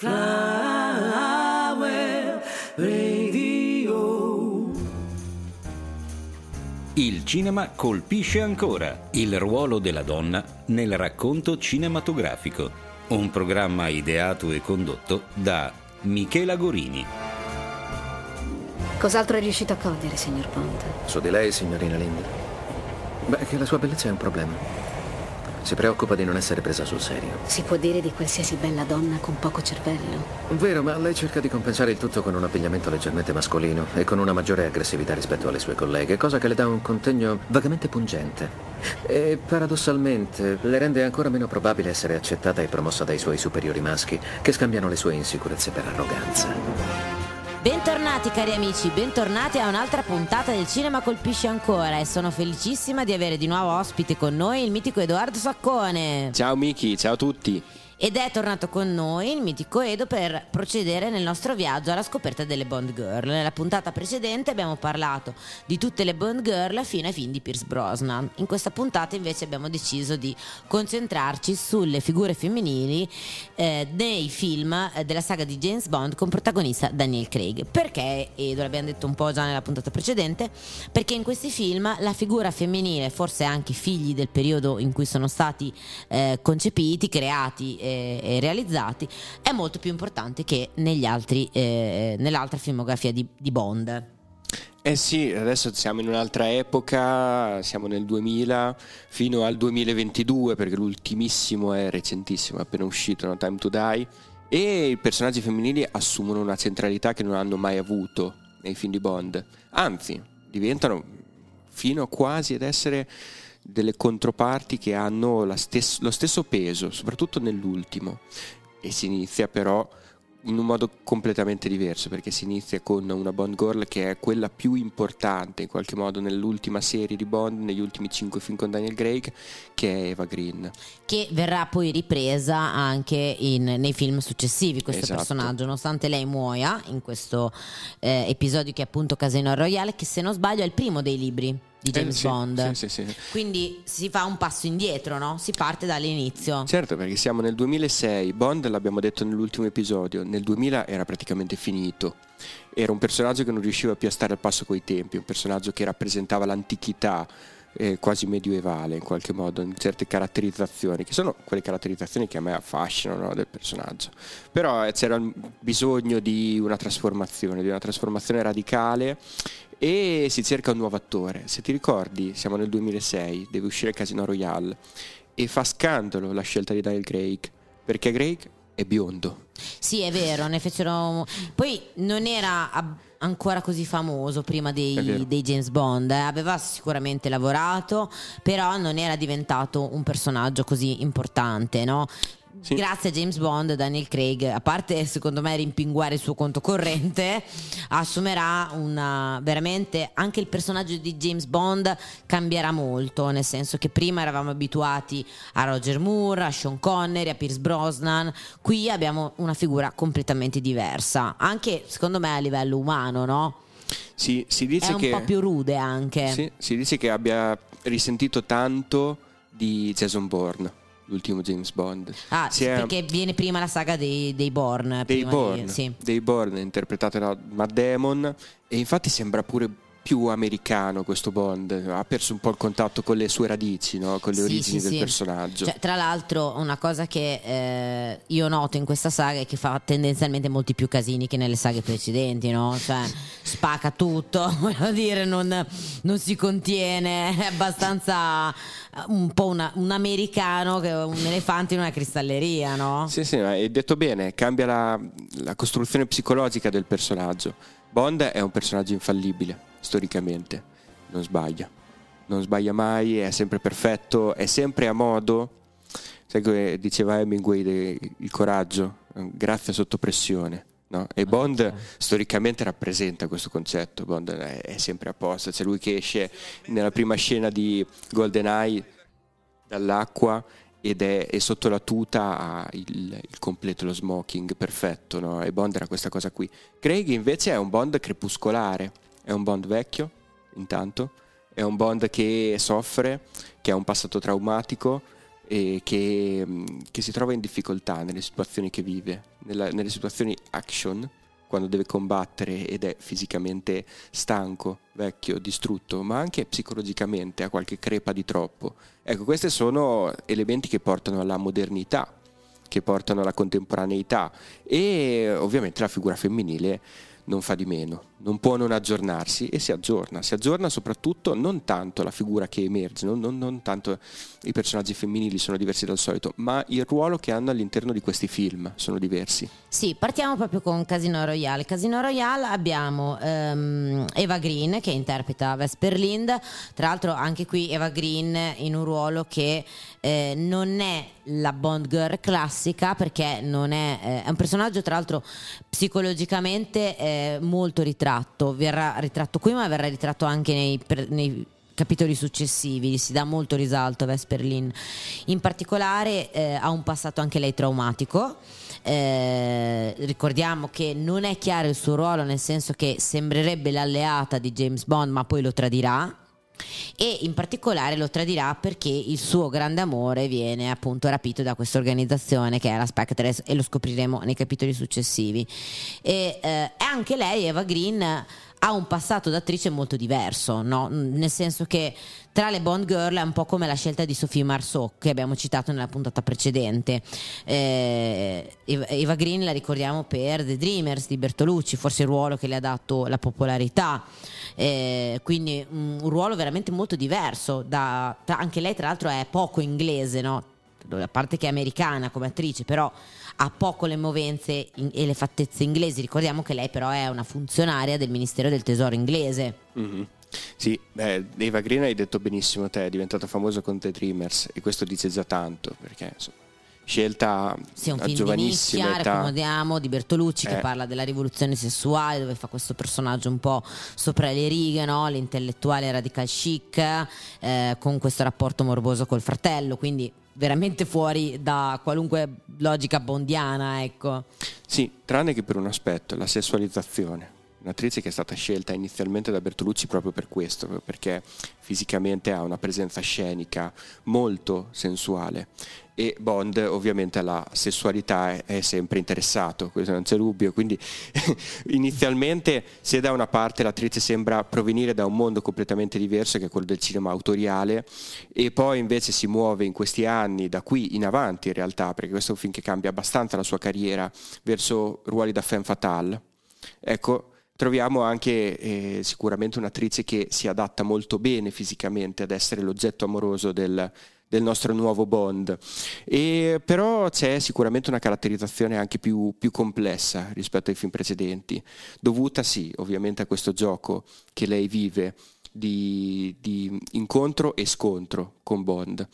Flower Radio. Il cinema colpisce ancora il ruolo della donna nel racconto cinematografico. Un programma ideato e condotto da Michela Gorini. Cos'altro è riuscito a cogliere, signor Bond? Su di lei, signorina Lind? Beh, che la sua bellezza è un problema. Si preoccupa di non essere presa sul serio. Si può dire di qualsiasi bella donna con poco cervello? Vero, ma lei cerca di compensare il tutto con un abbigliamento leggermente mascolino e con una maggiore aggressività rispetto alle sue colleghe, cosa che le dà un contegno vagamente pungente. E paradossalmente le rende ancora meno probabile essere accettata e promossa dai suoi superiori maschi, che scambiano le sue insicurezze per arroganza. Bentornati cari amici, bentornati a un'altra puntata del Cinema Colpisce Ancora e sono felicissima di avere di nuovo ospite con noi il mitico Edoardo Saccone. Ciao Miki, ciao a tutti. Ed è tornato con noi il mitico Edo per procedere nel nostro viaggio alla scoperta delle Bond Girl. Nella puntata precedente abbiamo parlato di tutte le Bond Girl fino ai film di Pierce Brosnan. In questa puntata invece abbiamo deciso di concentrarci sulle figure femminili eh, nei film eh, della saga di James Bond con protagonista Daniel Craig. Perché, Edo l'abbiamo detto un po' già nella puntata precedente, perché in questi film la figura femminile, forse anche figli del periodo in cui sono stati eh, concepiti, creati e, e realizzati è molto più importante che negli altri, eh, nell'altra filmografia di, di Bond. Eh sì, adesso siamo in un'altra epoca, siamo nel 2000 fino al 2022 perché l'ultimissimo è recentissimo, è appena uscito, no? Time to Die, e i personaggi femminili assumono una centralità che non hanno mai avuto nei film di Bond, anzi diventano fino quasi ad essere delle controparti che hanno stes- lo stesso peso, soprattutto nell'ultimo. E si inizia però in un modo completamente diverso perché si inizia con una Bond Girl che è quella più importante in qualche modo nell'ultima serie di Bond, negli ultimi cinque film con Daniel Craig, che è Eva Green. Che verrà poi ripresa anche in, nei film successivi questo Esatto. personaggio, nonostante lei muoia in questo eh, episodio che è appunto Casino Royale, che se non sbaglio è il primo dei libri di James Eh, Bond. sì, sì, sì. Quindi si fa un passo indietro, no? Si parte dall'inizio. Certo, perché siamo nel 2006, Bond l'abbiamo detto nell'ultimo episodio, nel 2000 era praticamente finito. Era un personaggio che non riusciva più a stare al passo coi tempi, un personaggio che rappresentava l'antichità eh, quasi medievale in qualche modo, in certe caratterizzazioni, che sono quelle caratterizzazioni che a me affascinano no, del personaggio. Però eh, c'era bisogno di una trasformazione, di una trasformazione radicale e si cerca un nuovo attore. Se ti ricordi, siamo nel 2006, deve uscire Casino Royale e fa scandalo la scelta di Daniel Craig perché Craig è biondo. Sì, è vero, ne fecero. Poi non era ab- ancora così famoso prima dei, dei James Bond, eh. aveva sicuramente lavorato, però non era diventato un personaggio così importante, no? Sì. Grazie a James Bond, Daniel Craig, a parte secondo me rimpinguare il suo conto corrente, assumerà una veramente anche il personaggio di James Bond cambierà molto, nel senso che prima eravamo abituati a Roger Moore, a Sean Connery, a Pierce Brosnan, qui abbiamo una figura completamente diversa, anche secondo me a livello umano, no? Si, si dice È un che po' più rude anche. sì, si dice che abbia risentito tanto di Jason Bourne, l'ultimo James Bond. Ah, sì, è- perché viene prima la saga dei, dei Bourne. dei prima di- Bourne, sì. dei Bourne interpretato da Matt Damon e infatti sembra pure più americano questo Bond, ha perso un po' il contatto con le sue radici, no? con le Sì, origini sì, del sì. personaggio. Cioè, tra l'altro, una cosa che eh, io noto in questa saga è che fa tendenzialmente molti più casini che nelle saghe precedenti, no? Cioè, spacca tutto, voglio dire, non, non si contiene, è abbastanza eh, un po' una- un americano che è un elefante in una cristalleria, no? Sì, sì, ma hai detto bene, cambia la, la costruzione psicologica del personaggio. Bond è un personaggio infallibile, storicamente, non sbaglia. Non sbaglia mai, è sempre perfetto, è sempre a modo. Sai come diceva Hemingway, de- il coraggio, eh, grazia sotto pressione. no? E Bond storicamente rappresenta questo concetto, Bond è, è sempre a posto, c'è lui che esce nella prima scena di GoldenEye dall'acqua ed è, e sotto la tuta il, il completo, lo smoking perfetto, no? e Bond era questa cosa qui. Craig invece è un Bond crepuscolare, è un Bond vecchio, intanto, è un Bond che soffre, che ha un passato traumatico e che, che, si trova in difficoltà nelle situazioni che vive, nella, nelle situazioni action, quando deve combattere ed è fisicamente stanco, vecchio, distrutto, ma anche psicologicamente ha qualche crepa di troppo. Ecco, questi sono elementi che portano alla modernità, che portano alla contemporaneità e ovviamente la figura femminile non fa di meno, non può non aggiornarsi e si aggiorna. Si aggiorna soprattutto non tanto la figura che emerge, non, non, non, tanto i personaggi femminili sono diversi dal solito, ma il ruolo che hanno all'interno di questi film sono diversi. Sì, partiamo proprio con Casino Royale. Casino Royale abbiamo um, Eva Green che interpreta Vesper Lind, tra l'altro anche qui Eva Green in un ruolo che eh, non è la Bond Girl classica perché non è, eh, è un personaggio tra l'altro psicologicamente eh, molto ritratto, verrà ritratto qui ma verrà ritratto anche nei, nei capitoli successivi, si dà molto risalto a Vesperlin. In particolare eh, ha un passato anche lei traumatico. Eh, ricordiamo che non è chiaro il suo ruolo, nel senso che sembrerebbe l'alleata di James Bond, ma poi lo tradirà e in particolare lo tradirà perché il suo grande amore viene appunto rapito da questa organizzazione che è la Spectres e lo scopriremo nei capitoli successivi e eh, anche lei Eva Green ha un passato d'attrice molto diverso, no? nel senso che tra le Bond Girl è un po' come la scelta di Sophie Marceau che abbiamo citato nella puntata precedente. Eh, Eva Green la ricordiamo per The Dreamers di Bertolucci, forse il ruolo che le ha dato la popolarità eh, quindi un, un, ruolo veramente molto diverso. Da, anche lei, tra l'altro, è poco inglese, no? a parte che è americana come attrice, però ha poco le movenze in, e le fattezze inglesi. Ricordiamo che lei, però, è una funzionaria del Ministero del Tesoro inglese. Mm-hmm. Sì, beh, Eva Green hai detto benissimo te, è diventata famosa con The Dreamers e questo dice già tanto perché insomma scelta sì, un a film giovanissima di nicchia, raccomodiamo, di Bertolucci eh. che parla della rivoluzione sessuale dove fa questo personaggio un po' sopra le righe no? l'intellettuale radical chic eh, con questo rapporto morboso col fratello quindi veramente fuori da qualunque logica bondiana ecco. sì, tranne che per un aspetto la sessualizzazione un'attrice che è stata scelta inizialmente da Bertolucci proprio per questo, perché fisicamente ha una presenza scenica molto sensuale e Bond ovviamente alla sessualità è, sempre interessato, questo non c'è dubbio, quindi inizialmente se da una parte l'attrice sembra provenire da un mondo completamente diverso che è quello del cinema autoriale e poi invece si muove in questi anni, da qui in avanti in realtà, perché questo è un film che cambia abbastanza la sua carriera verso ruoli da femme fatale, ecco troviamo anche eh, sicuramente un'attrice che si adatta molto bene fisicamente ad essere l'oggetto amoroso del, del nostro nuovo Bond. E, però c'è sicuramente una caratterizzazione anche più, più, complessa rispetto ai film precedenti, dovuta sì ovviamente a questo gioco che lei vive di, di incontro e scontro con Bond.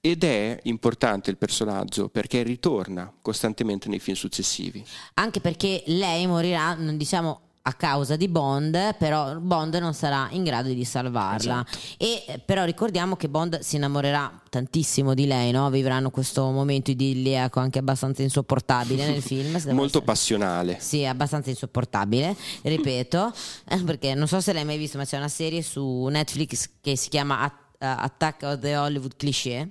Ed è importante il personaggio perché ritorna costantemente nei film successivi. Anche perché lei morirà, diciamo, a causa di Bond, però Bond non sarà in grado di salvarla. Esatto. E eh, però ricordiamo che Bond si innamorerà tantissimo di lei, no? Vivranno questo momento idilliaco anche abbastanza insopportabile nel film. Molto essere... passionale. Sì, abbastanza insopportabile, ripeto, eh, perché non so se l'hai mai visto, ma c'è una serie su Netflix che si chiama Attack of the Hollywood Cliché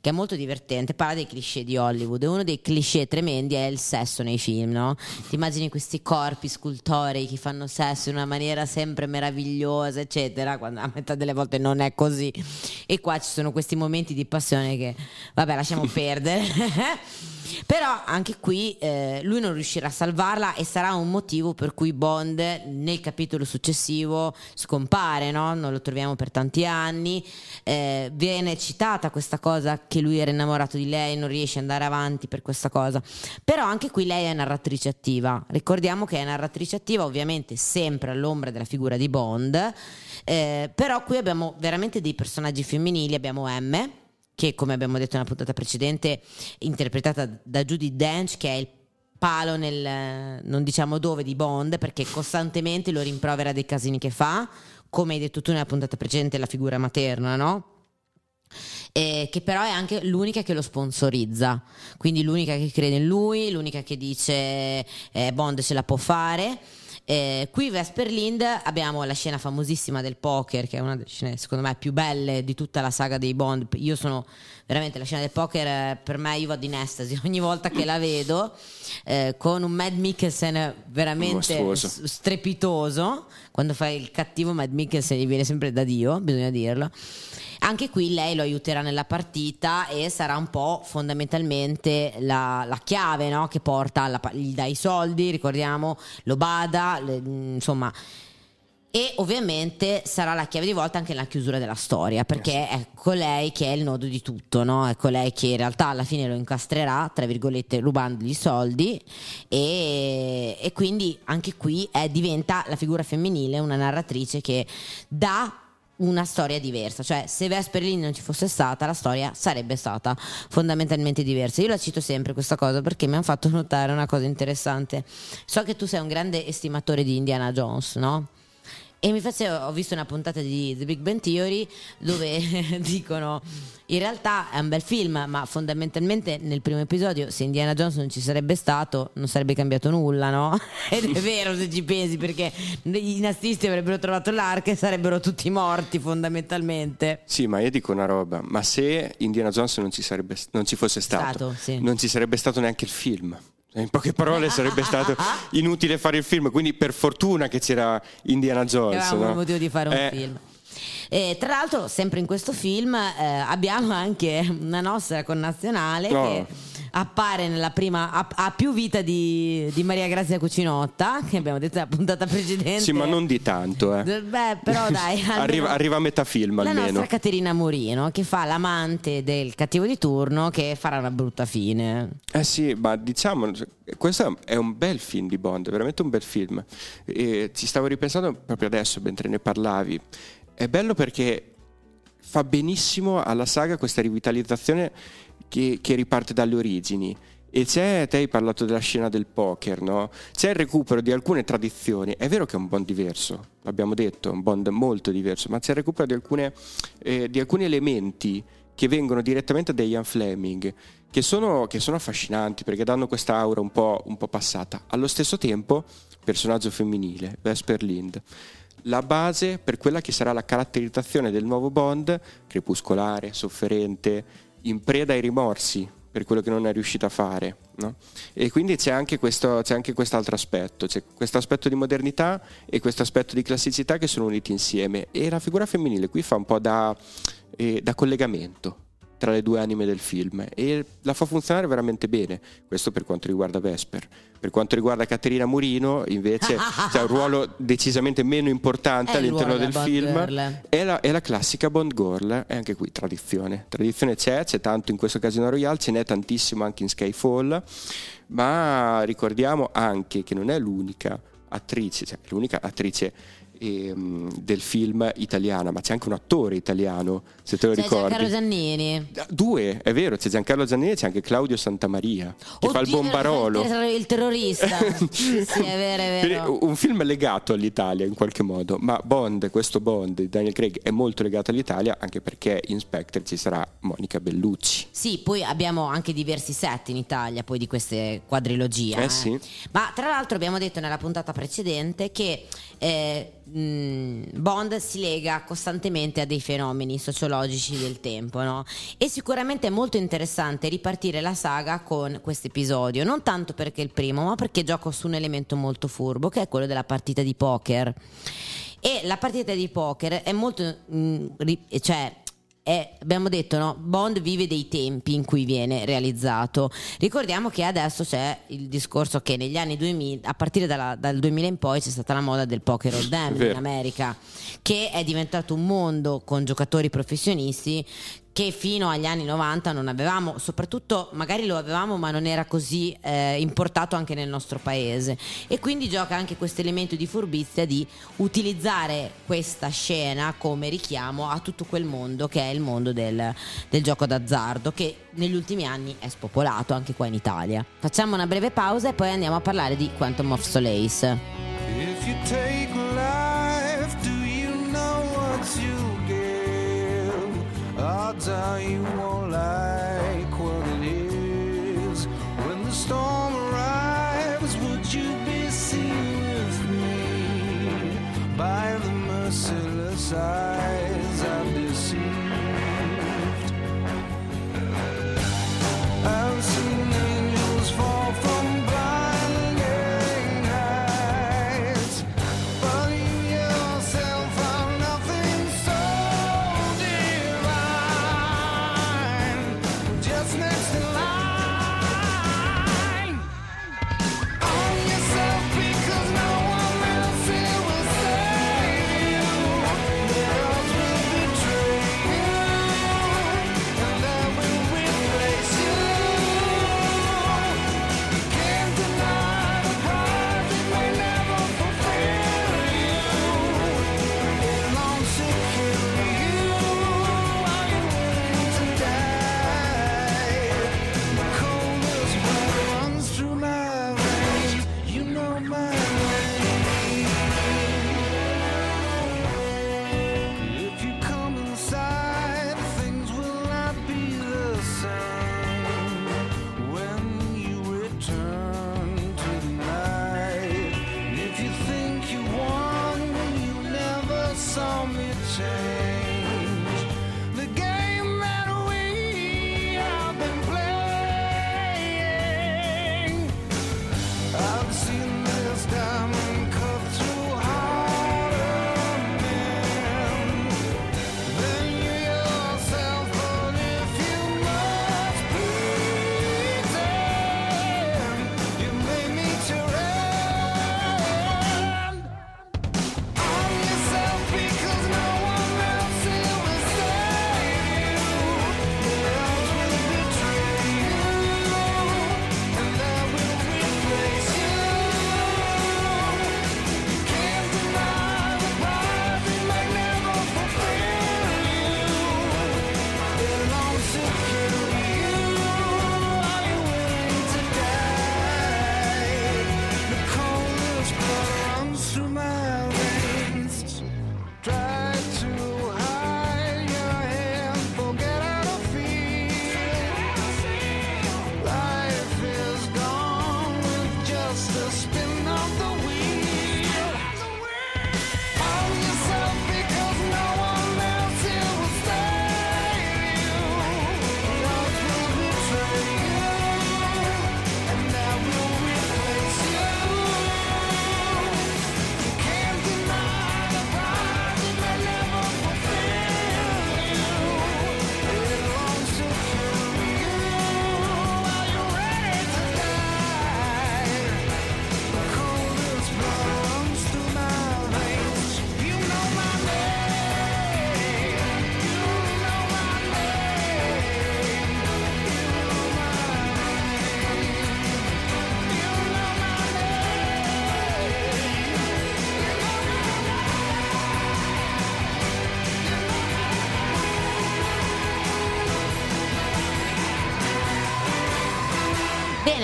che è molto divertente, parla dei cliché di Hollywood e uno dei cliché tremendi è il sesso nei film, no? Ti immagini questi corpi scultorei che fanno sesso in una maniera sempre meravigliosa, eccetera, quando a metà delle volte non è così. E qua ci sono questi momenti di passione che, vabbè, lasciamo perdere. Però anche qui eh, lui non riuscirà a salvarla e sarà un motivo per cui Bond nel capitolo successivo scompare, no? non lo troviamo per tanti anni. Eh, viene citata questa cosa che lui era innamorato di lei, non riesce ad andare avanti per questa cosa. Però anche qui lei è narratrice attiva. Ricordiamo che è narratrice attiva, ovviamente sempre all'ombra della figura di Bond. Eh, però qui abbiamo veramente dei personaggi femminili, abbiamo M che come abbiamo detto nella puntata precedente, interpretata da Judy Dench, che è il palo nel non diciamo dove di Bond, perché costantemente lo rimprovera dei casini che fa, come hai detto tu nella puntata precedente, la figura materna, no? Eh, che però è anche l'unica che lo sponsorizza, quindi l'unica che crede in lui, l'unica che dice eh, Bond ce la può fare Eh, qui Vesper Lind abbiamo la scena famosissima del poker, che è una delle scene secondo me più belle di tutta la saga dei Bond. Io sono veramente la scena del poker, eh, per me io vado in estasi ogni volta che la vedo, eh, con un Mad Mikkelsen veramente Mostruoso. strepitoso. Quando fa il cattivo Mad Mikkelsen gli viene sempre da Dio, bisogna dirlo. Anche qui lei lo aiuterà nella partita e sarà un po' fondamentalmente la, la chiave no? che porta, alla, gli dà i soldi, ricordiamo, lo bada, le- insomma. E ovviamente sarà la chiave di volta anche nella chiusura della storia, perché è colei che è il nodo di tutto, no? È colei che in realtà alla fine lo incastrerà, tra virgolette, rubandogli i soldi, e, e quindi anche qui è- diventa la figura femminile, una narratrice che dà una storia diversa, cioè se Vesper Lynn non ci fosse stata la storia sarebbe stata fondamentalmente diversa. Io la cito sempre questa cosa perché mi hanno fatto notare una cosa interessante. So che tu sei un grande estimatore di Indiana Jones, no? E mi face- ho visto una puntata di The Big Bang Theory dove dicono in realtà è un bel film, ma fondamentalmente nel primo episodio se Indiana Jones non ci sarebbe stato non sarebbe cambiato nulla, no? Ed è vero se ci pensi perché i nazisti avrebbero trovato l'arca e sarebbero tutti morti fondamentalmente. Sì, ma io dico una roba, ma se Indiana Jones non ci, sarebbe, non ci fosse stato, Stato, sì. non ci sarebbe stato neanche il film. In poche parole sarebbe stato inutile fare il film, quindi per fortuna che c'era Indiana Jones. Avevamo no? motivo di fare un Eh, film. E tra l'altro, sempre in questo film eh, abbiamo anche una nostra connazionale No. che appare nella prima, ha, ha più vita di, di Maria Grazia Cucinotta, che abbiamo detto nella puntata precedente. Sì, ma non di tanto. Eh. Beh, però dai, arriva, arriva a metà film la almeno. nostra Caterina Morino che fa l'amante del cattivo di turno che farà una brutta fine. Eh sì, ma diciamo, questo è un bel film di Bond, veramente un bel film. E ci stavo ripensando proprio adesso mentre ne parlavi. È bello perché fa benissimo alla saga questa rivitalizzazione che, che riparte dalle origini. E c'è, te hai parlato della scena del poker, no? C'è il recupero di alcune tradizioni. È vero che è un Bond diverso, l'abbiamo detto, è un Bond molto diverso, ma c'è il recupero di, alcune, eh, di alcuni elementi che vengono direttamente da Ian Fleming, che sono, che sono affascinanti perché danno questa aura un po', un po' passata. Allo stesso tempo, personaggio femminile, Vesper Lind. La base per quella che sarà la caratterizzazione del nuovo Bond, crepuscolare, sofferente, in preda ai rimorsi per quello che non è riuscito a fare. no? E quindi c'è anche, questo, c'è anche quest'altro aspetto, c'è questo aspetto di modernità e questo aspetto di classicità che sono uniti insieme. E la figura femminile qui fa un po' da, eh, da collegamento tra le due anime del film e la fa funzionare veramente bene. Questo per quanto riguarda Vesper. Per quanto riguarda Caterina Murino, invece, c'è un ruolo decisamente meno importante È all'interno del film. È la, è la classica Bond Girl, e anche qui tradizione. Tradizione c'è, c'è tanto in questo Casino Royale, ce n'è tantissimo anche in Skyfall, ma ricordiamo anche che non è l'unica attrice, cioè l'unica attrice ehm, del film italiana, ma c'è anche un attore italiano, se te lo C'è ricordi. Giancarlo Giannini. Due, è vero, c'è Giancarlo Giannini e c'è anche Claudio Santamaria, che fa il Oddio, bombarolo. Il, terrorista. sì, è vero, è vero. Un film legato all'Italia in qualche modo, ma Bond, questo Bond di Daniel Craig è molto legato all'Italia anche perché in Spectre ci sarà Monica Bellucci. Sì, poi abbiamo anche diversi set in Italia poi di queste quadrilogie. Eh sì. Ma tra l'altro abbiamo detto nella puntata precedente che eh, Bond si lega costantemente a dei fenomeni sociologici del tempo, no? E sicuramente è molto interessante ripartire la saga con questo episodio, non tanto perché è il primo, ma perché gioco su un elemento molto furbo, che è quello della partita di poker. E la partita di poker è molto... mh, ri- cioè, è- abbiamo detto, no? Bond vive dei tempi in cui viene realizzato. Ricordiamo che adesso c'è il discorso che negli anni 2000, a partire dalla- dal 2000 in poi, c'è stata la moda del poker old'em in. America, che è diventato un mondo con giocatori professionisti che fino agli anni 90 non avevamo, soprattutto magari lo avevamo ma non era così eh, importato anche nel nostro paese e quindi gioca anche questo elemento di furbizia di utilizzare questa scena come richiamo a tutto quel mondo che è il mondo del, del gioco d'azzardo che negli ultimi anni è spopolato anche qua in Italia. Facciamo una breve pausa e poi andiamo a parlare di Quantum of Solace. If you take life, do you know what you? Gods, how you won't like what it is. When the storm arrives, would you be seen with me by the merciless eye?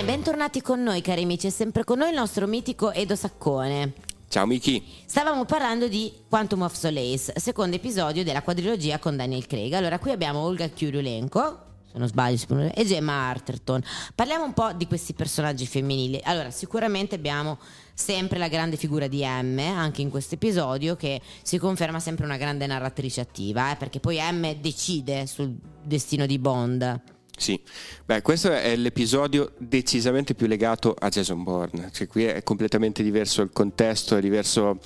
Bentornati con noi cari amici, è sempre con noi il nostro mitico Edo Saccone. Ciao Miki. Stavamo parlando di Quantum of Solace, secondo episodio della quadrilogia con Daniel Craig. Allora, qui abbiamo Olga Chiurulenko, se non sbaglio, e Gemma Arterton. Parliamo un po' di questi personaggi femminili. Allora, sicuramente abbiamo sempre la grande figura di M, anche in questo episodio, che si conferma sempre una grande narratrice attiva, eh, perché poi M decide sul destino di Bond. Sì, beh, questo è l'episodio decisamente più legato a Jason Bourne, cioè qui è completamente diverso il contesto, è diverso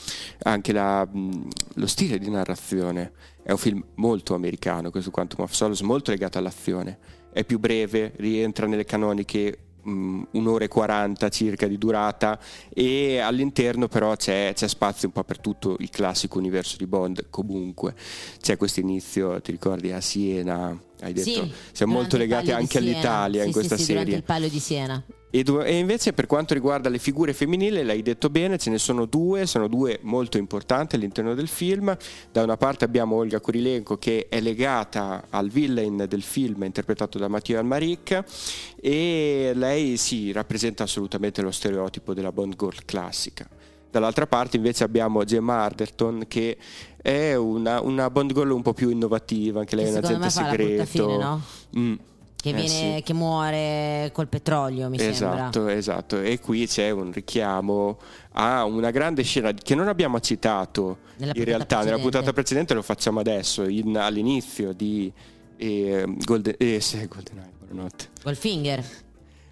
anche la, lo stile di narrazione. È un film molto americano, questo Quantum of Solace, molto legato all'azione. È più breve, rientra nelle canoniche mh, un'ora e 40 circa di durata e all'interno però c'è, c'è spazio un po' per tutto il classico universo di Bond comunque c'è questo inizio ti ricordi a Siena hai detto Sì, siamo molto durante legati anche Siena. all'Italia Sì, in questa sì, durante serie il Palio di Siena. E, du- e invece per quanto riguarda le figure femminili, l'hai detto bene, ce ne sono due, sono due molto importanti all'interno del film. Da una parte abbiamo Olga Kurilenko che è legata al villain del film interpretato da Matteo Almaric e lei si rappresenta assolutamente lo stereotipo della Bond Girl classica. Dall'altra parte invece abbiamo Gemma Arterton che è una, una Bond Girl un po' più innovativa, anche lei è un agente segreto. fine, no? Mm. Che, Eh, viene, sì. che muore col petrolio, mi sembra. Esatto, esatto. E qui c'è un richiamo a una grande scena che non abbiamo citato Nella in realtà nella precedente. puntata precedente, lo facciamo adesso, in- all'inizio di eh, Golden, eh, sì, GoldenEye, buonanotte. Goldfinger.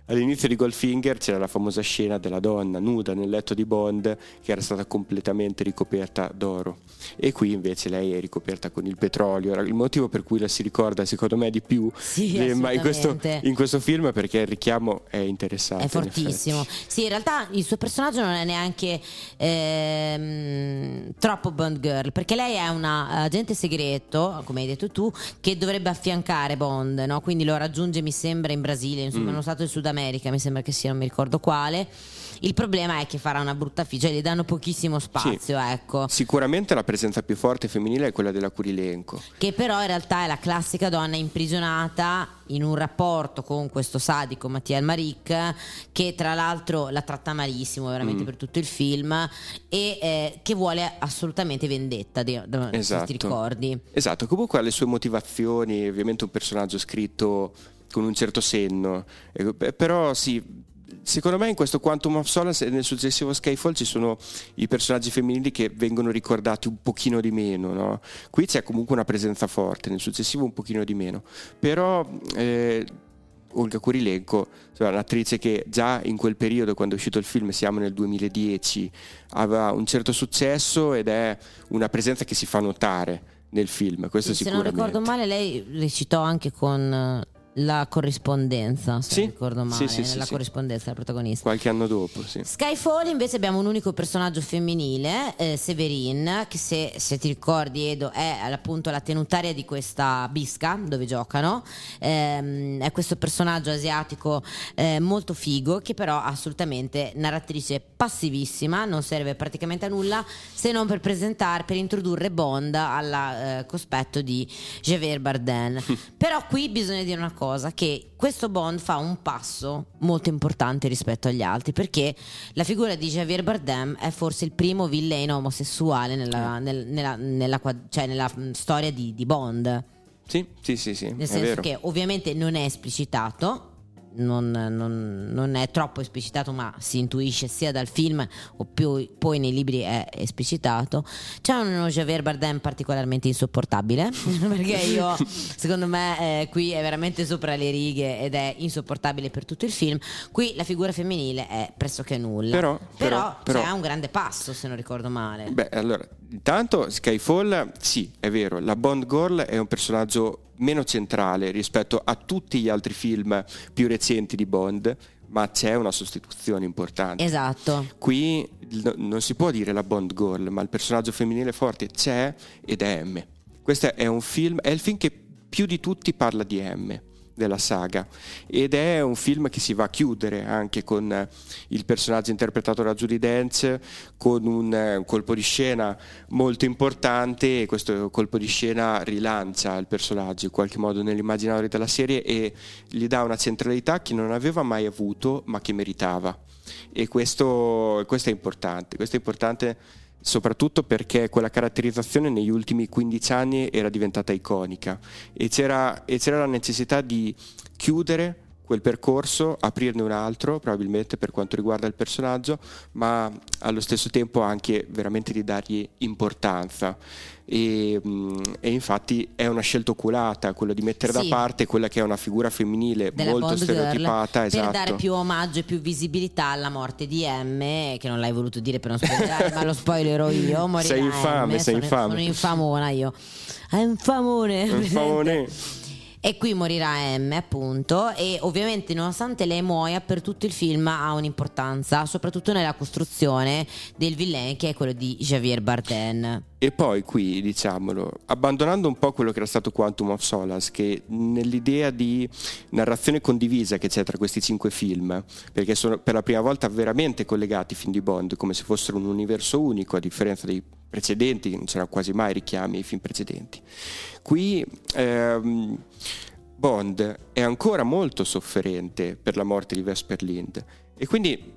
All'inizio di Goldfinger c'era la famosa scena della donna nuda nel letto di Bond che era stata completamente ricoperta d'oro e qui invece lei è ricoperta con il petrolio. Il motivo per cui la si ricorda secondo me di più Sì, eh, ma in questo, in questo film perché il richiamo è interessante. È in fortissimo. Sì, in realtà il suo personaggio non è neanche ehm, troppo Bond Girl, perché lei è una agente segreto, come hai detto tu, che dovrebbe affiancare Bond, no? quindi lo raggiunge, mi sembra, in Brasile, insomma, Mm. in uno stato del Sud America, mi sembra che sia, non mi ricordo quale. Il problema è che farà una brutta figlia, gli danno pochissimo spazio, ecco. Sicuramente la presenza più forte femminile è quella della Kurilenko. Che però in realtà è la classica donna imprigionata in un rapporto con questo sadico Mattia Almaric che tra l'altro la tratta malissimo veramente Mm. per tutto il film e eh, che vuole assolutamente vendetta, di, da- se Esatto. ti ricordi. Esatto, comunque ha le sue motivazioni, ovviamente un personaggio scritto con un certo senno, Eh, però sì, secondo me in questo Quantum of Solace e nel successivo Skyfall ci sono i personaggi femminili che vengono ricordati un pochino di meno, no? qui c'è comunque una presenza forte, nel successivo un pochino di meno, però... eh, Olga Kurilenko, insomma, un'attrice che già in quel periodo, quando è uscito il film, siamo nel 2010, aveva un certo successo ed è una presenza che si fa notare nel film. Questo se non ricordo male lei recitò anche con eh, la corrispondenza, se Sì, ricordo male, sì, sì, sì. corrispondenza del protagonista. Qualche anno dopo, sì. Skyfall invece abbiamo un unico personaggio femminile, eh, Severin, che se, se ti ricordi Edo è appunto la tenutaria di questa bisca dove giocano, Ehm, è questo personaggio asiatico eh, molto figo che però assolutamente narratrice passivissima, non serve praticamente a nulla se non per presentare, per introdurre Bond al cospetto di Javier Bardem. però qui bisogna dire una cosa, che questo Bond fa un passo molto importante rispetto agli altri perché la figura di Javier Bardem è forse il primo villain omosessuale nella, nel- nella- nella cioè nella, storia di, di Bond. Sì, sì, sì, sì, Nel senso vero. che ovviamente non è esplicitato, non, non- non è troppo esplicitato, ma si intuisce sia dal film o più, poi nei libri è esplicitato. C'è uno Javier Bardem particolarmente insopportabile, perché io, secondo me, eh, qui è veramente sopra le righe ed è insopportabile per tutto il film. Qui la figura femminile è pressoché nulla. Però- però- però- c'è un grande passo, se non ricordo male. Beh, allora, intanto Skyfall, sì, è vero, la Bond Girl è un personaggio meno centrale rispetto a tutti gli altri film più recenti di Bond, ma c'è una sostituzione importante. Esatto. Qui non si può dire la Bond Girl, ma il personaggio femminile forte c'è ed è M. Questo è un film, è il film che più di tutti parla di M della saga. Ed è un film che si va a chiudere anche con eh, il personaggio interpretato da Judy Dench con un eh, colpo di scena molto importante e questo colpo di scena rilancia il personaggio in qualche modo nell'immaginario della serie e gli dà una centralità che non aveva mai avuto ma che meritava. E questo, questo è importante questo è importante soprattutto perché quella caratterizzazione negli ultimi 15 anni era diventata iconica. E c'era, e c'era la necessità di chiudere quel percorso, aprirne un altro probabilmente per quanto riguarda il personaggio, ma allo stesso tempo anche veramente di dargli importanza. E, mm, e infatti è una scelta oculata quello di mettere Sì. da parte quella che è una figura femminile della molto Bond Girl stereotipata per esatto. dare più omaggio e più visibilità alla morte di M che non l'hai voluto dire per non spoilerare ma lo spoilerò io morirà Sei infame, M. sei sono, infame. sono infamona io è infamone Un favore. E qui morirà M appunto e ovviamente nonostante lei muoia per tutto il film ha un'importanza soprattutto nella costruzione del villain che è quello di Javier Bardem. E poi qui, diciamolo, abbandonando un po' quello che era stato Quantum of Solace, che nell'idea di narrazione condivisa che c'è tra questi cinque film, perché sono per la prima volta veramente collegati i film di Bond, come se fossero un universo unico, a differenza dei precedenti, non c'erano quasi mai richiami ai film precedenti. Qui ehm, Bond è ancora molto sofferente per la morte di Vesper Lind e quindi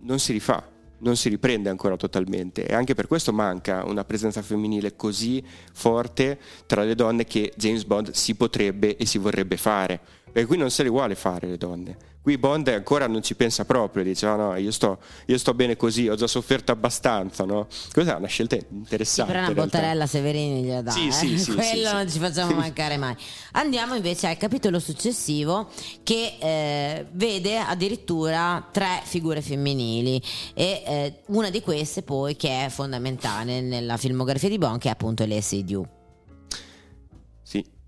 non si rifà non si riprende ancora totalmente e anche per questo manca una presenza femminile così forte tra le donne che James Bond si potrebbe e si vorrebbe fare Perché qui non se le vuole fare le donne. Qui Bond ancora non ci pensa proprio, dice no, no, io sto, io sto bene così, ho già sofferto abbastanza, no? Questa è una scelta Sì, interessante. però una. Bottarella Severini gliela dà, Sì, eh. sì, sì, quello sì, non sì. ci facciamo mancare mai. Andiamo invece al capitolo successivo che eh, vede addirittura tre figure femminili e eh, una di queste poi che è fondamentale nella filmografia di Bond che è appunto Leslie Dew.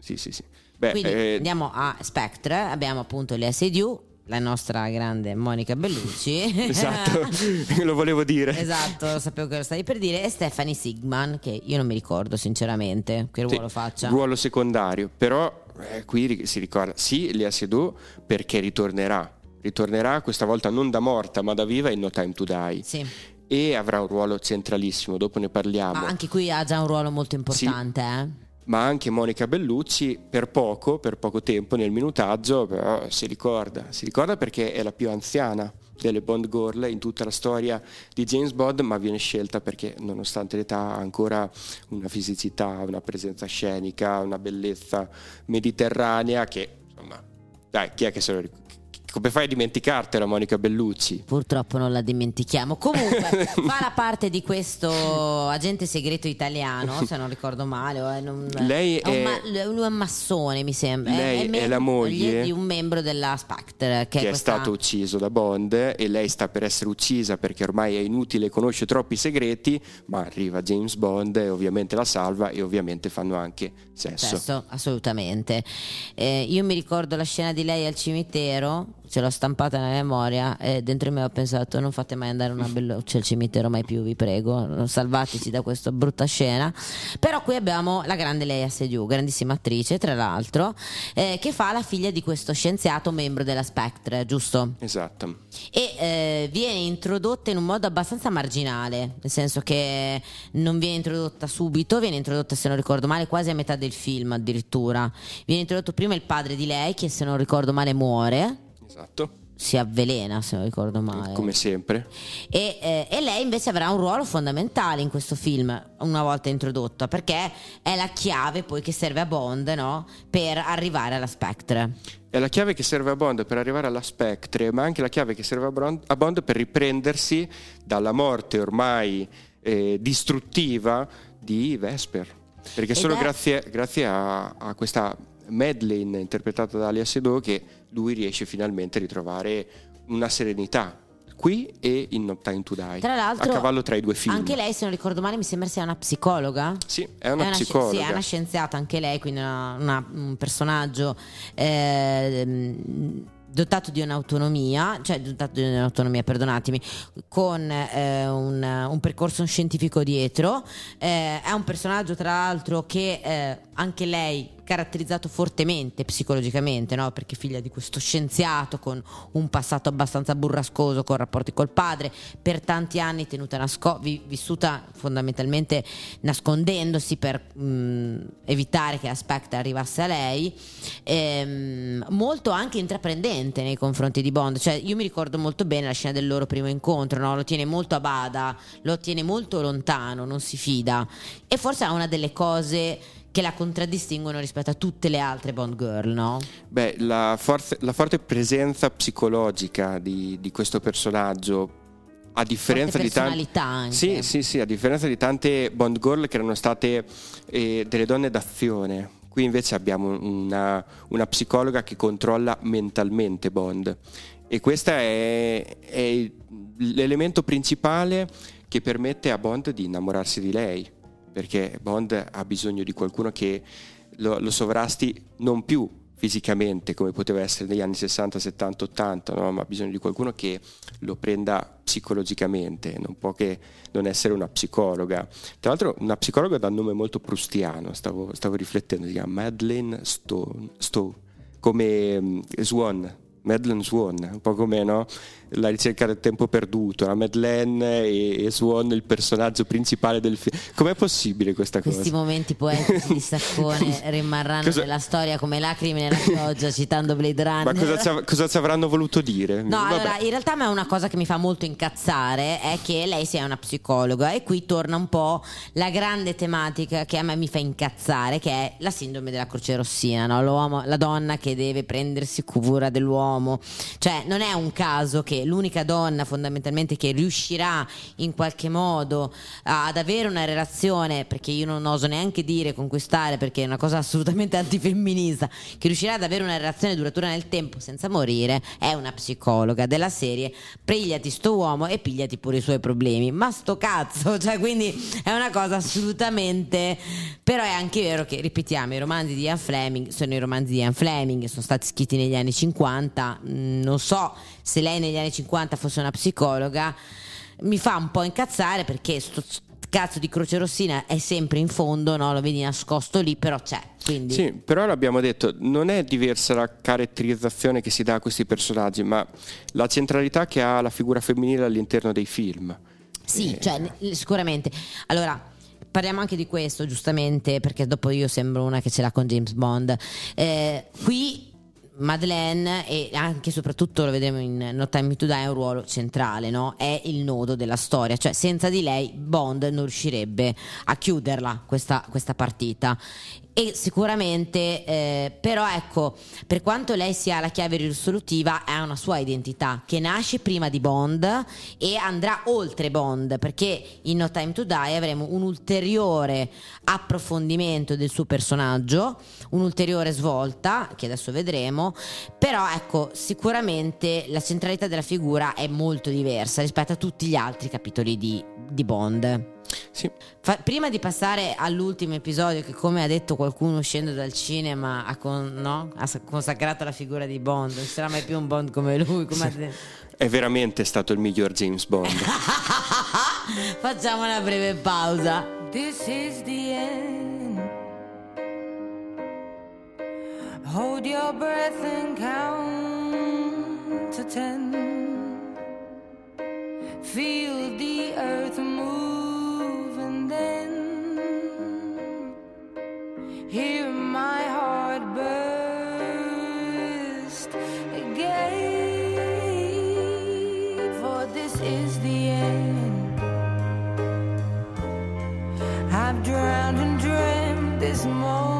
Sì, sì, sì. sì. Beh, Quindi eh, andiamo a Spectre, abbiamo appunto Leslie Dew, la nostra grande Monica Bellucci. esatto, lo volevo dire. Esatto, sapevo che lo stavi per dire, e Stephanie Sigman, che io non mi ricordo sinceramente che Sì, ruolo faccia. ruolo secondario, però eh, qui si ricorda, sì, Lea Seydoux perché ritornerà, ritornerà questa volta non da morta ma da viva in No Time to Die Sì. e avrà un ruolo centralissimo, dopo ne parliamo. Ma anche qui ha già un ruolo molto importante, eh? Ma anche Monica Bellucci per poco, per poco tempo nel minutaggio, però si ricorda, si ricorda perché è la più anziana delle Bond Girl in tutta la storia di James Bond, ma viene scelta perché nonostante l'età ha ancora una fisicità, una presenza scenica, una bellezza mediterranea che insomma, dai, chi è che se lo ricorda? Come fai a dimenticartela Monica Bellucci? Purtroppo non la dimentichiamo. Comunque, fa la parte di questo agente segreto italiano, se non ricordo male. è non- Lei è un, è- ma- lui è un massone, mi sembra. Lei è la moglie di un membro della Spectre, che, che è è questa- stato ucciso da Bond e lei sta per essere uccisa perché ormai è inutile, conosce troppi segreti, ma arriva James Bond e ovviamente la salva e ovviamente fanno anche sesso. Sesso, assolutamente. Eh, io mi ricordo la scena di lei al cimitero, ce l'ho stampata nella memoria e dentro me ho pensato non fate mai andare una belluccia al cimitero mai più, vi prego, salvateci da questa brutta scena. Però qui abbiamo la grande Leia Seydoux, grandissima attrice tra l'altro, eh, che fa la figlia di questo scienziato membro della Spectre, giusto? Esatto. e eh, viene introdotta in un modo abbastanza marginale, nel senso che non viene introdotta subito, viene introdotta se non ricordo male quasi a metà del film addirittura. Viene introdotto prima il padre di lei che se non ricordo male muore, Esatto. si avvelena se non ricordo male. Come sempre. E, eh, e lei invece avrà un ruolo fondamentale in questo film una volta introdotta perché è la chiave poi che serve a Bond no? per arrivare alla Spectre. È la chiave che serve a Bond per arrivare alla Spectre, ma anche la chiave che serve a Bond, a Bond per riprendersi dalla morte ormai eh, distruttiva di Vesper. Perché Ed solo è- grazie, grazie a, a questa Madeleine interpretata da Alia Seydoux che lui riesce finalmente a ritrovare una serenità qui e in No Time to Die. Tra l'altro, a cavallo tra i due film. Anche lei, se non ricordo male, mi sembra sia una psicologa. Sì, è una sci- psicologa. sì, è una scienziata anche lei, quindi una- una- un personaggio ehm, dotato di un'autonomia, cioè dotato di un'autonomia, perdonatemi, con eh, un, un percorso scientifico dietro. Eh, è un personaggio, tra l'altro, che eh, anche lei caratterizzato fortemente psicologicamente, no? perché figlia di questo scienziato con un passato abbastanza burrascoso con rapporti col padre, per tanti anni tenuta nasco- vi- vissuta fondamentalmente nascondendosi per mh, evitare che Aspecta arrivasse a lei, ehm, molto anche intraprendente nei confronti di Bond, cioè io mi ricordo molto bene la scena del loro primo incontro, no? lo tiene molto a bada, lo tiene molto lontano, non si fida e forse ha una delle cose che la contraddistinguono rispetto a tutte le altre Bond Girl, no? Beh, la, forze- la forte presenza psicologica di, di questo personaggio, a differenza di tante. personalità anche. Sì, sì, sì, a differenza di tante Bond Girl che erano state eh, delle donne d'azione. Qui invece abbiamo una, una psicologa che controlla mentalmente Bond. E questo è, è l'elemento principale che permette a Bond di innamorarsi di lei. Perché Bond ha bisogno di qualcuno che lo, lo sovrasti non più fisicamente come poteva essere negli anni 60, 70, 80, no? ma ha bisogno di qualcuno che lo prenda psicologicamente, non può che non essere una psicologa. Tra l'altro una psicologa dal nome molto prustiano, stavo, stavo riflettendo, si chiama Madeleine Stone, Stowe, come mm, Swan, Madeleine Swan, un po' come no? la ricerca del tempo perduto, la Madeleine e, e Swan il personaggio principale del film. Com'è possibile questa cosa? Questi momenti poetici di Saccone rimarranno Cosa- nella storia come lacrime nella pioggia, citando Blade Runner. Ma cosa ci, av- cosa ci avranno voluto dire? No, Vabbè. allora in realtà a me una cosa che mi fa molto incazzare è che lei sia una psicologa e qui torna un po' la grande tematica che a me mi fa incazzare, che è la sindrome della croce rossina, no? L'uomo, la donna che deve prendersi cura dell'uomo. Cioè, non è un caso che l'unica donna fondamentalmente che riuscirà in qualche modo ad avere una relazione, perché io non oso neanche dire conquistare, perché è una cosa assolutamente antifemminista, che riuscirà ad avere una relazione duratura nel tempo senza morire, è una psicologa della serie pigliati sto uomo e pigliati pure i suoi problemi. Ma sto cazzo, cioè quindi è una cosa assolutamente... Però è anche vero che, ripetiamo, i romanzi di Ian Fleming sono i romanzi di Ian Fleming, sono stati scritti negli anni 50, non so se lei negli anni 50 fosse una psicologa, mi fa un po' incazzare perché sto cazzo di croce rossina è sempre in fondo, no? lo vedi nascosto lì, però c'è. Quindi... Sì, però l'abbiamo detto, non è diversa la caratterizzazione che si dà a questi personaggi, ma la centralità che ha la figura femminile all'interno dei film. Sì, Eh. cioè, sicuramente. Allora, parliamo anche di questo, giustamente, perché dopo io sembro una che ce l'ha con James Bond. Eh, qui Madeleine e anche e soprattutto lo vedremo in No Time to Die ha un ruolo centrale, no? È il nodo della storia, cioè senza di lei Bond non riuscirebbe a chiuderla questa, questa partita. E sicuramente, eh, però ecco, per quanto lei sia la chiave risolutiva, ha una sua identità che nasce prima di Bond e andrà oltre Bond, perché in No Time to Die avremo un ulteriore approfondimento del suo personaggio, un'ulteriore svolta, che adesso vedremo, però ecco, sicuramente la centralità della figura è molto diversa rispetto a tutti gli altri capitoli di, di Bond. Sì, Fa- prima di passare all'ultimo episodio, che come ha detto qualcuno uscendo dal cinema ha, con- no? ha sa- consacrato la figura di Bond, non sarà mai più un Bond come lui. come ha detto. è veramente stato il miglior James Bond. Facciamo una breve pausa. This is the end. Hold your breath and count to ten. Feel the earth move then hear my heart burst again. For this is the end. I've drowned and dreamt this moment.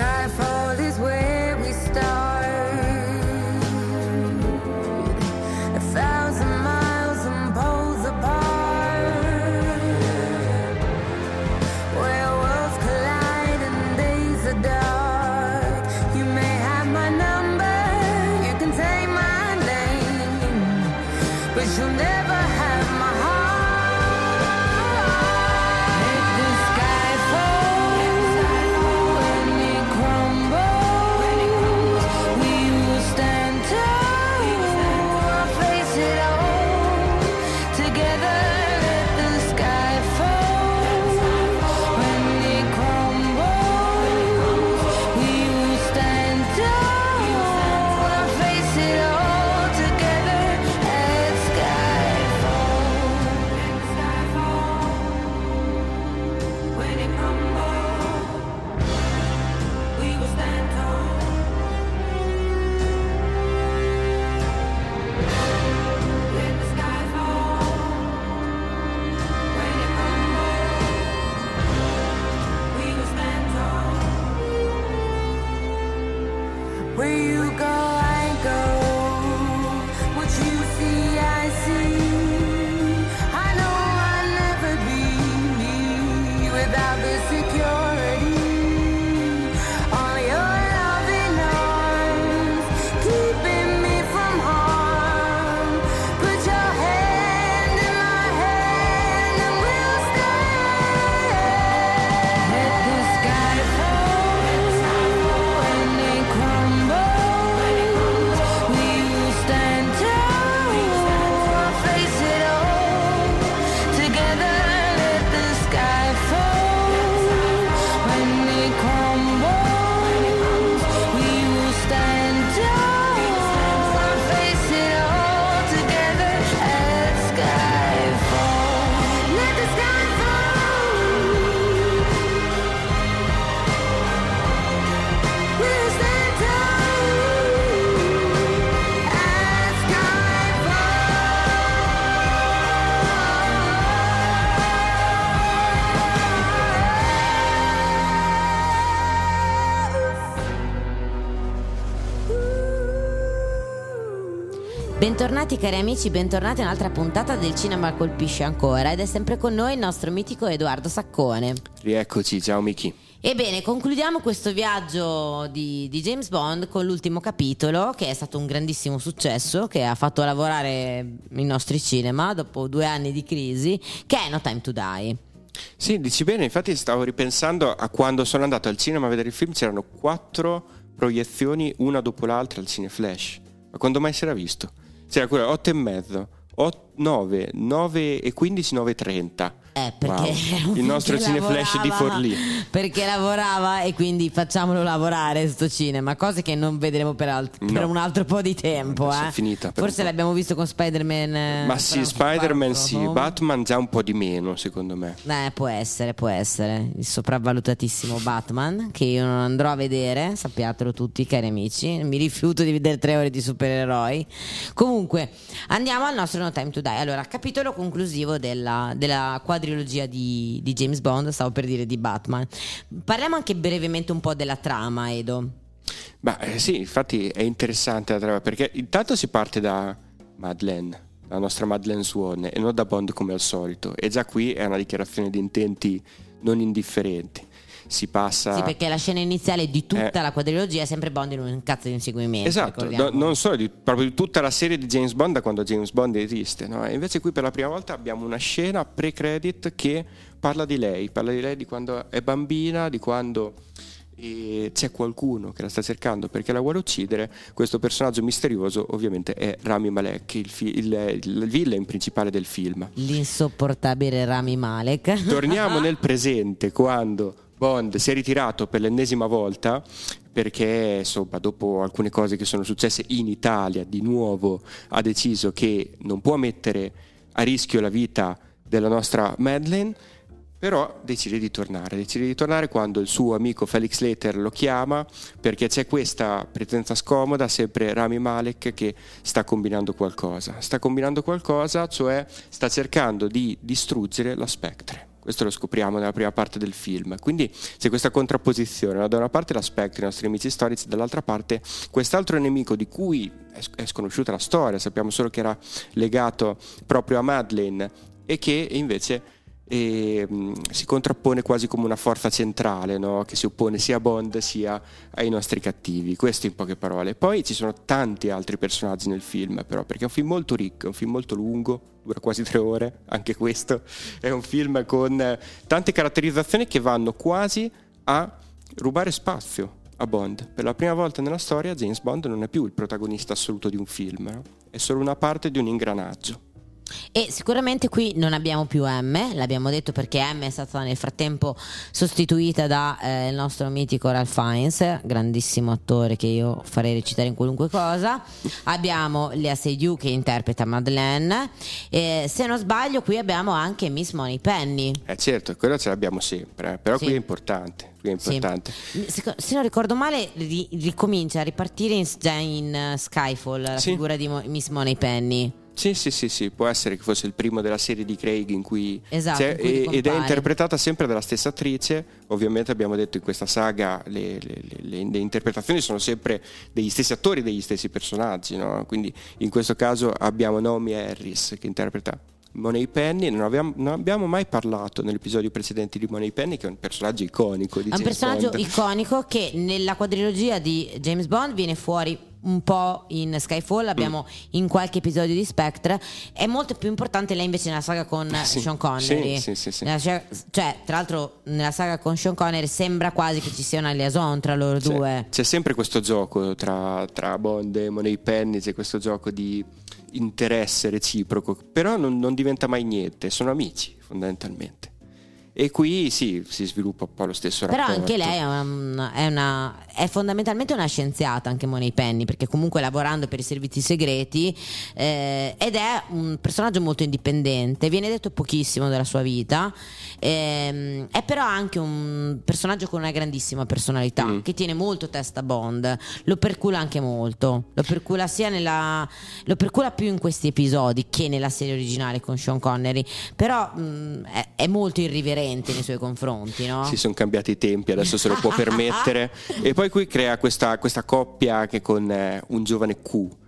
Skyfall is Bentornati cari amici, bentornati a un'altra puntata del Cinema Colpisce Ancora ed è sempre con noi il nostro mitico Edoardo Saccone. Rieccoci, ciao Miki. Ebbene, concludiamo questo viaggio di, di James Bond con l'ultimo capitolo che è stato un grandissimo successo, che ha fatto lavorare i nostri cinema dopo due anni di crisi, che è No Time to Die. Sì, dici bene, infatti stavo ripensando a quando sono andato al cinema a vedere il film, c'erano quattro proiezioni una dopo l'altra al Cineflash. Ma quando mai si era visto? C'era quella 8 e mezzo, 9, 9 e 15, 9 e 30. Eh, perché Wow. Il nostro cineflash di Forlì. Perché lavorava e quindi facciamolo lavorare sto cinema, cose che non vedremo per, alt- No. per un altro po' di tempo. Eh. finita Forse l'abbiamo visto con Spider-Man. eh, Ma sì, Spider-Man sì, Batman già un po' di meno secondo me. Eh, può essere, può essere. Il sopravvalutatissimo Batman, che io non andrò a vedere, sappiatelo tutti, cari amici. Mi rifiuto di vedere tre ore di supereroi. Comunque, andiamo al nostro No Time to Die. Allora, capitolo conclusivo della, della quadrilogia di, di James Bond, stavo per dire di Batman. Parliamo anche brevemente un po' della trama, Edo. Ma eh, sì, infatti è interessante la trama perché intanto si parte da Madeleine, la nostra Madeleine Swan, e non da Bond come al solito. E già qui è una dichiarazione di intenti non indifferenti. Si passa. Sì, perché la scena iniziale di tutta Eh. la quadrilogia è sempre Bond in un cazzo di inseguimento. Esatto, no- non solo di, proprio di tutta la serie di James Bond da quando James Bond esiste, no? Invece qui per la prima volta abbiamo una scena pre-credit che parla di lei, parla di lei di quando è bambina, di quando c'è qualcuno che la sta cercando perché la vuole uccidere. Questo personaggio misterioso ovviamente è Rami Malek, il, fi- il- il villain principale del film. L'insopportabile Rami Malek. Torniamo nel presente quando Bond si è ritirato per l'ennesima volta perché insomma dopo alcune cose che sono successe in Italia di nuovo ha deciso che non può mettere a rischio la vita della nostra Madeleine però decide di tornare, decide di tornare quando il suo amico Felix Leiter lo chiama perché c'è questa presenza scomoda, sempre Rami Malek che sta combinando qualcosa. Sta combinando qualcosa, cioè sta cercando di distruggere la Spectre. Questo lo scopriamo nella prima parte del film. Quindi c'è questa contrapposizione. no? Da una parte la Spectre, i nostri amici storici, dall'altra parte quest'altro nemico di cui è sconosciuta la storia, sappiamo solo che era legato proprio a Madeleine e che invece e, mh, si contrappone quasi come una forza centrale no? che si oppone sia a Bond sia ai nostri cattivi. Questo in poche parole. Poi ci sono tanti altri personaggi nel film, però, perché è un film molto ricco, è un film molto lungo, dura quasi tre ore. Anche questo è un film con tante caratterizzazioni che vanno quasi a rubare spazio a Bond. Per la prima volta nella storia, James Bond non è più il protagonista assoluto di un film, no? è solo una parte di un ingranaggio. E sicuramente qui non abbiamo più M, l'abbiamo detto perché M è stata nel frattempo sostituita da eh, nostro mitico Ralph Fiennes, grandissimo attore che io farei recitare in qualunque cosa. Abbiamo Lea Seydoux che interpreta Madeleine. E, se non sbaglio, qui abbiamo anche Miss Money Penny. Eh certo, quello ce l'abbiamo sempre, eh, però Sì. qui è importante. Qui è Sì. importante. Se, se non ricordo male, ri- ricomincia a ripartire in, già in eh, Skyfall la Sì. figura di Mo- Miss Money Penny. Sì, sì, sì, sì, può essere che fosse il primo della serie di Craig in cui Esatto, in cui ed è interpretata sempre dalla stessa attrice. Ovviamente abbiamo detto in questa saga le, le- le- le- interpretazioni sono sempre degli stessi attori, degli stessi personaggi, no? Quindi in questo caso abbiamo Naomi Harris che interpreta Money Penny. Non abbiamo, non abbiamo mai parlato nell'episodio precedente di Money Penny, che è un personaggio iconico di È un James personaggio Bond. iconico che nella quadrilogia di James Bond viene fuori un po' in Skyfall, abbiamo Mm. in qualche episodio di Spectre. È molto più importante lei invece nella saga con Eh, Sì, Sean Connery. sì, sì, sì, scia- cioè, tra l'altro, nella saga con Sean Connery sembra quasi che ci sia una liaison tra loro C'è, due. c'è sempre questo gioco tra, tra Bond e Money Penny, c'è questo gioco di interesse reciproco, però non, non diventa mai niente, sono amici fondamentalmente. E qui sì, si sviluppa un po' lo stesso Però rapporto. anche lei è, una- è una- è fondamentalmente una scienziata, anche Money Penny, perché comunque lavorando per i servizi segreti eh, ed è un personaggio molto indipendente, viene detto pochissimo della sua vita, ehm, è però anche un personaggio con una grandissima personalità, Mm. che tiene molto testa Bond, lo percula anche molto, lo percula sia nella... lo percula più in questi episodi che nella serie originale con Sean Connery, però mh, è, è molto irriverente nei suoi confronti, no? Si sono cambiati i tempi, adesso se lo può permettere. e poi qui crea questa, questa coppia che con eh, un giovane Q.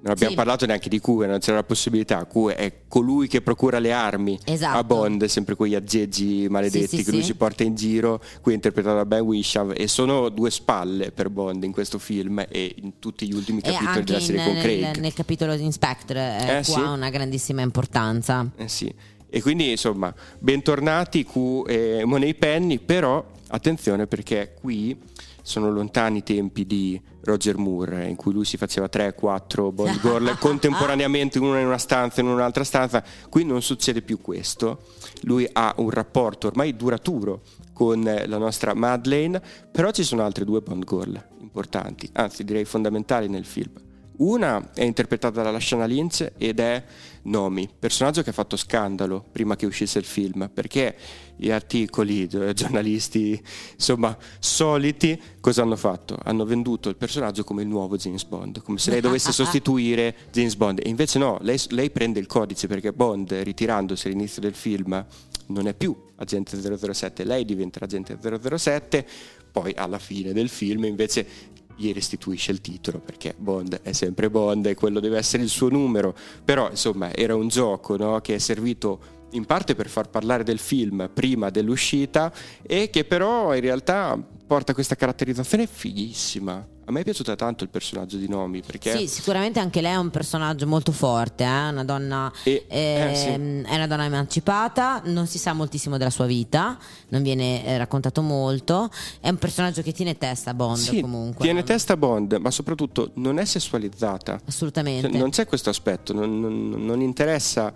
Non abbiamo Sì. parlato neanche di Q, non c'era la possibilità. Q è colui che procura le armi Esatto. a Bond, sempre quegli aggeggi maledetti Sì, sì, che lui si porta in giro, qui interpretato da Ben Wisham, e sono due spalle per Bond in questo film e in tutti gli ultimi E capitoli della serie in- con nel, Craig. nel capitolo di Inspector eh, Eh, Q sì. ha una grandissima importanza. Eh sì. E quindi insomma, bentornati Q e Money Penny, però attenzione perché qui sono lontani i tempi di Roger Moore in cui lui si faceva 3-4 Bond Girl contemporaneamente una in una stanza e in un'altra stanza. Qui non succede più questo. Lui ha un rapporto ormai duraturo con eh, la nostra Madeleine, però ci sono altre due Bond Girl importanti, anzi direi fondamentali nel film. Una è interpretata dalla Lashana Lynch ed è Nomi, personaggio che ha fatto scandalo prima che uscisse il film, perché gli articoli eh, giornalisti, insomma, soliti, cosa hanno fatto? Hanno venduto il personaggio come il nuovo James Bond, come se lei dovesse sostituire James Bond. E invece no, lei, lei prende il codice perché Bond, ritirandosi all'inizio del film, non è più agente 007, lei diventa agente 007, poi alla fine del film invece gli restituisce il titolo perché Bond è sempre Bond e quello deve essere il suo numero, però insomma era un gioco no, che è servito in parte per far parlare del film prima dell'uscita e che però in realtà porta questa caratterizzazione fighissima. A me è piaciuta tanto il personaggio di Nomi perché Sì, sicuramente anche lei è un personaggio molto forte, eh? una donna, E- eh, sì. ehm, è una donna emancipata, non si sa moltissimo della sua vita, non viene eh, raccontato molto, è un personaggio che tiene testa a Bond sì, comunque. tiene testa Bond, ma soprattutto non è sessualizzata. Assolutamente. Cioè, non c'è questo aspetto, non, non- non interessa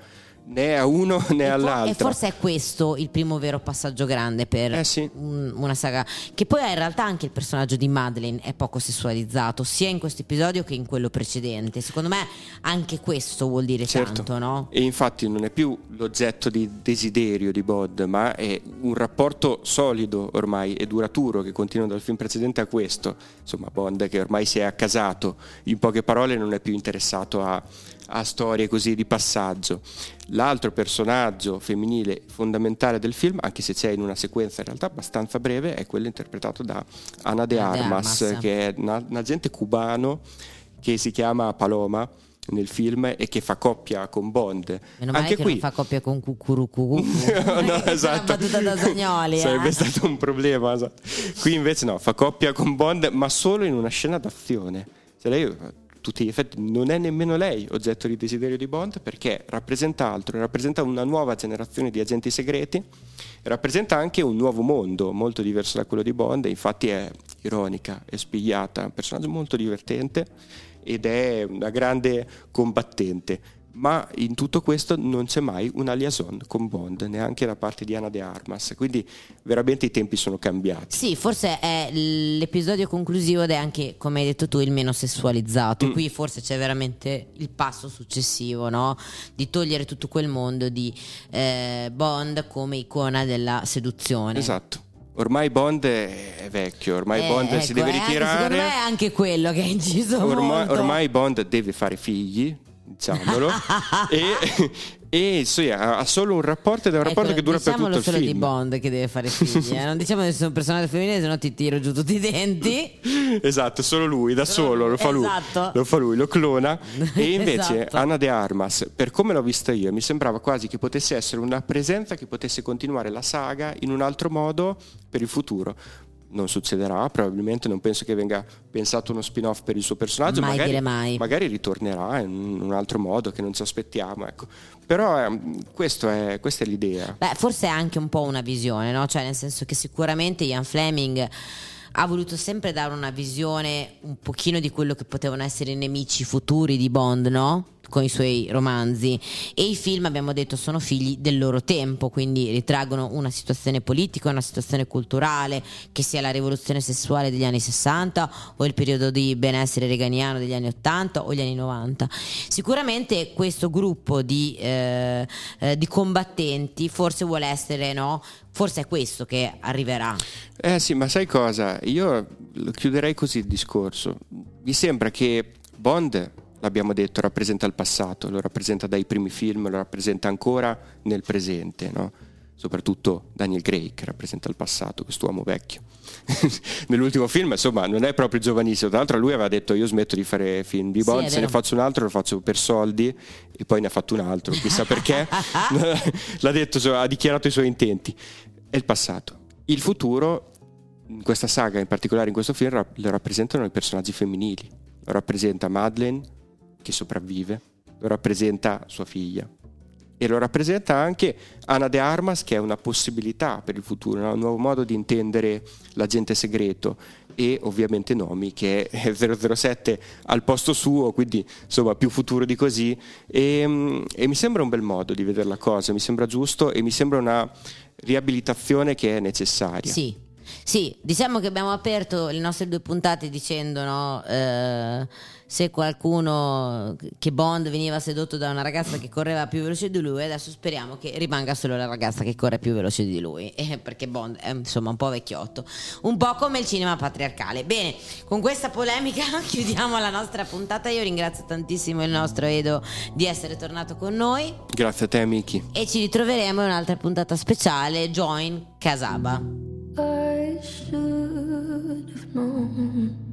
né a uno né E all'altro. E forse è questo il primo vero passaggio grande per Eh sì. un- una saga. Che poi in realtà anche il personaggio di Madeleine è poco sessualizzato, sia in questo episodio che in quello precedente. Secondo me anche questo vuol dire Certo. tanto, no? E infatti non è più l'oggetto di desiderio di Bond, ma è un rapporto solido ormai e duraturo che continua dal film precedente a questo. Insomma, Bond che ormai si è accasato, in poche parole non è più interessato a, a storie così di passaggio. L'altro personaggio femminile fondamentale del film, anche se c'è in una sequenza in realtà abbastanza breve, è quello interpretato da Ana de Armas, Armas. che è una- un agente cubano che si chiama Paloma nel film e che fa coppia con Bond. Meno Anche che qui non fa coppia con Cucurucu. no, esatto. Battuta da Zagnoli. Sarebbe eh. stato un problema. esatto. Qui invece no, fa coppia con Bond, ma solo in una scena d'azione. Cioè lei, tutti gli effetti, non è nemmeno lei oggetto di desiderio di Bond perché rappresenta altro, rappresenta una nuova generazione di agenti segreti, rappresenta anche un nuovo mondo molto diverso da quello di Bond, infatti è ironica, è spigliata, è un personaggio molto divertente ed è una grande combattente. Ma in tutto questo non c'è mai una liaison con Bond, neanche da parte di Anna de Armas. Quindi veramente i tempi sono cambiati. Sì, forse è l'episodio conclusivo ed è anche, come hai detto tu, il meno sessualizzato. Mm. Qui forse c'è veramente il passo successivo, no? Di togliere tutto quel mondo di eh, Bond come icona della seduzione. Esatto. Ormai Bond è è vecchio, ormai Eh, Bond si ecco, deve è anche- ritirare. secondo me è anche quello che ha inciso Ormai, ormai Bond deve fare figli, diciamolo, e, e sì, ha solo un rapporto ed è un rapporto Ecco, che dura per diciamolo tutto il solo film. di Bond che deve fare figli, eh. non diciamo che sono un personaggio femminile, se no ti tiro giù tutti i denti. Esatto, solo lui, da Solo solo, lui, lo fa lui, esatto. lo fa lui, lo clona. E invece Esatto. Anna de Armas, per come l'ho vista io, mi sembrava quasi che potesse essere una presenza che potesse continuare la saga in un altro modo per il futuro. Non succederà, probabilmente non penso che venga pensato uno spin-off per il suo personaggio. Mai magari, dire mai. magari ritornerà in un altro modo che non ci aspettiamo. Ecco. Però questo è- questa è l'idea. Beh, forse è anche un po' una visione, no? Cioè, nel senso che sicuramente Ian Fleming ha voluto sempre dare una visione un pochino di quello che potevano essere i nemici futuri di Bond, no? Con i suoi romanzi. E i film, abbiamo detto, sono figli del loro tempo, quindi ritraggono una situazione politica, una situazione culturale, che sia la rivoluzione sessuale degli anni 60 o il periodo di benessere reganiano degli anni 80 o gli anni 90. Sicuramente questo gruppo di, eh, eh, di combattenti forse vuole essere, no? Forse è questo che arriverà. Eh sì, ma sai cosa? Io chiuderei così il discorso. Mi sembra che Bond, l'abbiamo detto, rappresenta il passato, lo rappresenta dai primi film, lo rappresenta ancora nel presente, no? soprattutto Daniel Craig che rappresenta il passato, quest'uomo vecchio. Nell'ultimo film, insomma, non è proprio giovanissimo, tra l'altro lui aveva detto io smetto di fare film di Sì, Bond, è se ne faccio un altro lo faccio per soldi e poi ne ha fatto un altro, chissà perché, l'ha detto, cioè, ha dichiarato i suoi intenti. È il passato. Il futuro, in questa saga, in particolare in questo film, lo rappresentano i personaggi femminili. Lo rappresenta Madeleine, che sopravvive, lo rappresenta sua figlia. E lo rappresenta anche Anna de Armas, che è una possibilità per il futuro, un nuovo modo di intendere l'agente segreto. E ovviamente Nomi, che è 007 al posto suo, quindi insomma più futuro di così. E, mm, e mi sembra un bel modo di vedere la cosa, mi sembra giusto e mi sembra una riabilitazione che è necessaria. Sì, sì, diciamo che abbiamo aperto le nostre due puntate dicendo no, eh, se qualcuno che Bond veniva sedotto da una ragazza che correva più veloce di lui, adesso speriamo che rimanga solo la ragazza che corre più veloce di lui, eh, perché Bond è insomma un po' vecchiotto, un po' come il cinema patriarcale. Bene, con questa polemica chiudiamo la nostra puntata. Io ringrazio tantissimo il nostro Edo di essere tornato con noi Grazie a te, Miki. e ci ritroveremo in un'altra puntata speciale, Join Casaba. I should have known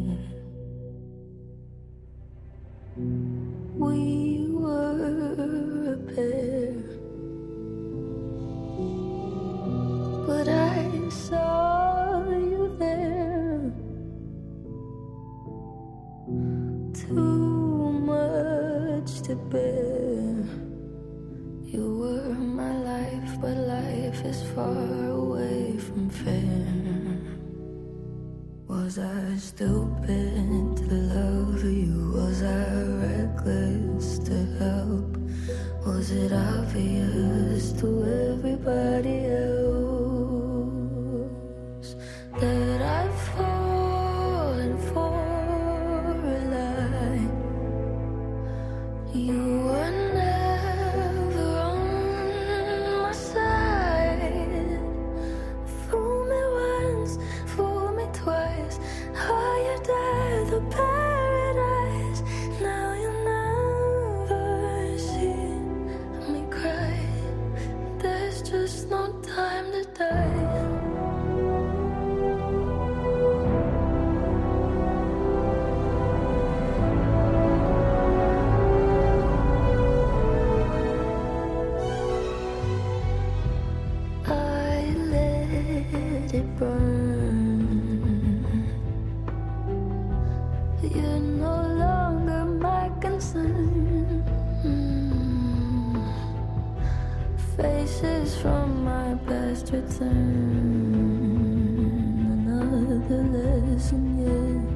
Faces from my past return. Another lesson yet